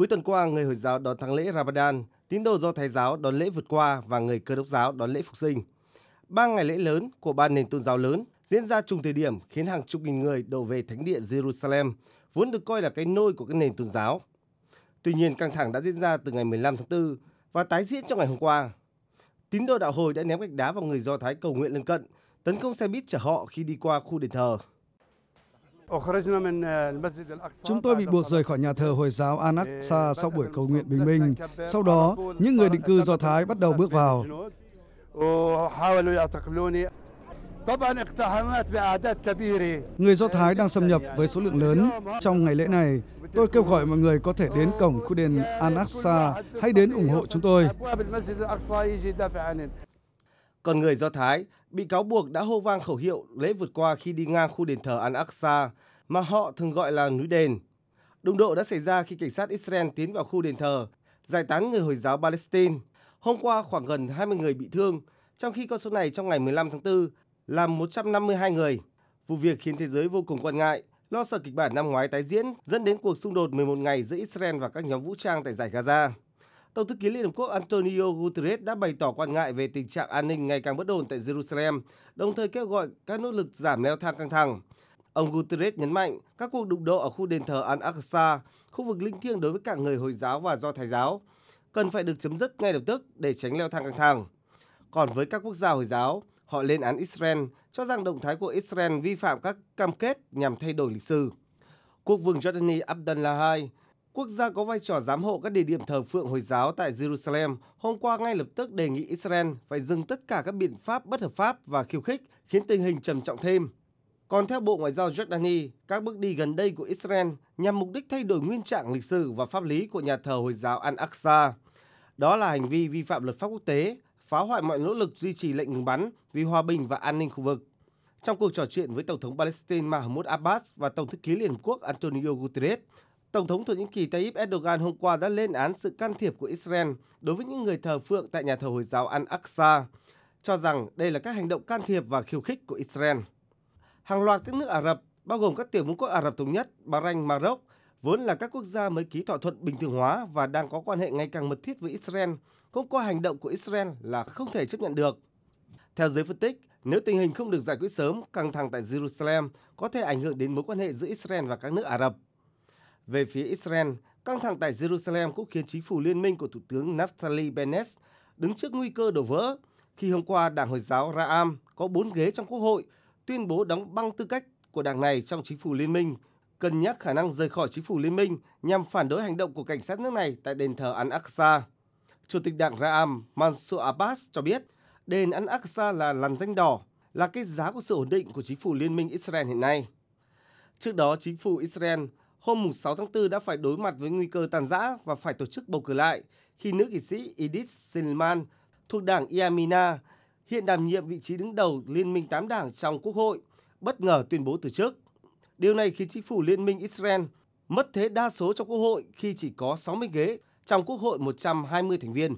Cuối tuần qua, người Hồi giáo đón tháng lễ Ramadan, tín đồ do Thái giáo đón lễ vượt qua và người Cơ đốc giáo đón lễ phục sinh. Ba ngày lễ lớn của ba nền tôn giáo lớn diễn ra trùng thời điểm khiến hàng chục nghìn người đổ về thánh địa Jerusalem, vốn được coi là cái nôi của các nền tôn giáo. Tuy nhiên, căng thẳng đã diễn ra từ ngày 15 tháng 4 và tái diễn trong ngày hôm qua. Tín đồ đạo hồi đã ném gạch đá vào người Do Thái cầu nguyện lân cận, tấn công xe buýt chở họ khi đi qua khu đền thờ. Chúng tôi bị buộc rời khỏi nhà thờ Hồi giáo Al-Aqsa sau buổi cầu nguyện bình minh. Sau đó, những người định cư Do Thái bắt đầu bước vào. Người Do Thái đang xâm nhập với số lượng lớn. Trong ngày lễ này, tôi kêu gọi mọi người có thể đến cổng khu đền Al-Aqsa, hãy đến ủng hộ chúng tôi. Còn người Do Thái bị cáo buộc đã hô vang khẩu hiệu lễ vượt qua khi đi ngang khu đền thờ Al-Aqsa mà họ thường gọi là núi đền. Đụng độ đã xảy ra khi cảnh sát Israel tiến vào khu đền thờ, giải tán người Hồi giáo Palestine. Hôm qua khoảng gần 20 người bị thương, trong khi con số này trong ngày 15 tháng 4 là 152 người. Vụ việc khiến thế giới vô cùng quan ngại, lo sợ kịch bản năm ngoái tái diễn dẫn đến cuộc xung đột 11 ngày giữa Israel và các nhóm vũ trang tại giải Gaza. Tổng thư ký Liên Hợp Quốc Antonio Guterres đã bày tỏ quan ngại về tình trạng an ninh ngày càng bất ổn tại Jerusalem, đồng thời kêu gọi các nỗ lực giảm leo thang căng thẳng. Ông Guterres nhấn mạnh các cuộc đụng độ ở khu đền thờ Al-Aqsa, khu vực linh thiêng đối với cả người Hồi giáo và Do Thái giáo, cần phải được chấm dứt ngay lập tức để tránh leo thang căng thẳng. Còn với các quốc gia Hồi giáo, họ lên án Israel, cho rằng động thái của Israel vi phạm các cam kết nhằm thay đổi lịch sử. Quốc vương Jordani Abdullah II, quốc gia có vai trò giám hộ các địa điểm thờ phượng Hồi giáo tại Jerusalem, hôm qua ngay lập tức đề nghị Israel phải dừng tất cả các biện pháp bất hợp pháp và khiêu khích, khiến tình hình trầm trọng thêm. Còn theo Bộ Ngoại giao Jordani, các bước đi gần đây của Israel nhằm mục đích thay đổi nguyên trạng lịch sử và pháp lý của nhà thờ Hồi giáo Al-Aqsa. Đó là hành vi vi phạm luật pháp quốc tế, phá hoại mọi nỗ lực duy trì lệnh ngừng bắn vì hòa bình và an ninh khu vực. Trong cuộc trò chuyện với Tổng thống Palestine Mahmoud Abbas và Tổng thư ký Liên Hợp Quốc Antonio Guterres, Tổng thống Thổ Nhĩ Kỳ Tayyip Erdogan hôm qua đã lên án sự can thiệp của Israel đối với những người thờ phượng tại nhà thờ Hồi giáo Al-Aqsa, cho rằng đây là các hành động can thiệp và khiêu khích của Israel. Hàng loạt các nước Ả Rập, bao gồm các tiểu vương quốc Ả Rập Thống Nhất, Bahrain, Maroc, vốn là các quốc gia mới ký thỏa thuận bình thường hóa và đang có quan hệ ngày càng mật thiết với Israel, cũng coi hành động của Israel là không thể chấp nhận được. Theo giới phân tích, nếu tình hình không được giải quyết sớm, căng thẳng tại Jerusalem có thể ảnh hưởng đến mối quan hệ giữa Israel và các nước Ả Rập. Về phía Israel, căng thẳng tại Jerusalem cũng khiến chính phủ liên minh của Thủ tướng Naftali Bennett đứng trước nguy cơ đổ vỡ khi hôm qua Đảng Hồi giáo Ra'am có 4 ghế trong Quốc hội tuyên bố đóng băng tư cách của đảng này trong chính phủ liên minh, cân nhắc khả năng rời khỏi chính phủ liên minh nhằm phản đối hành động của cảnh sát nước này tại đền thờ Al-Aqsa. Chủ tịch đảng Ra'am Mansour Abbas cho biết đền Al-Aqsa là lằn danh đỏ, là cái giá của sự ổn định của chính phủ liên minh Israel hiện nay. Trước đó, chính phủ Israel hôm 6 tháng 4 đã phải đối mặt với nguy cơ tàn rã và phải tổ chức bầu cử lại khi nữ nghị sĩ Edith Silman thuộc đảng Yamina hiện đảm nhiệm vị trí đứng đầu Liên minh 8 đảng trong Quốc hội, bất ngờ tuyên bố từ chức. Điều này khiến chính phủ Liên minh Israel mất thế đa số trong Quốc hội khi chỉ có 60 ghế trong Quốc hội 120 thành viên.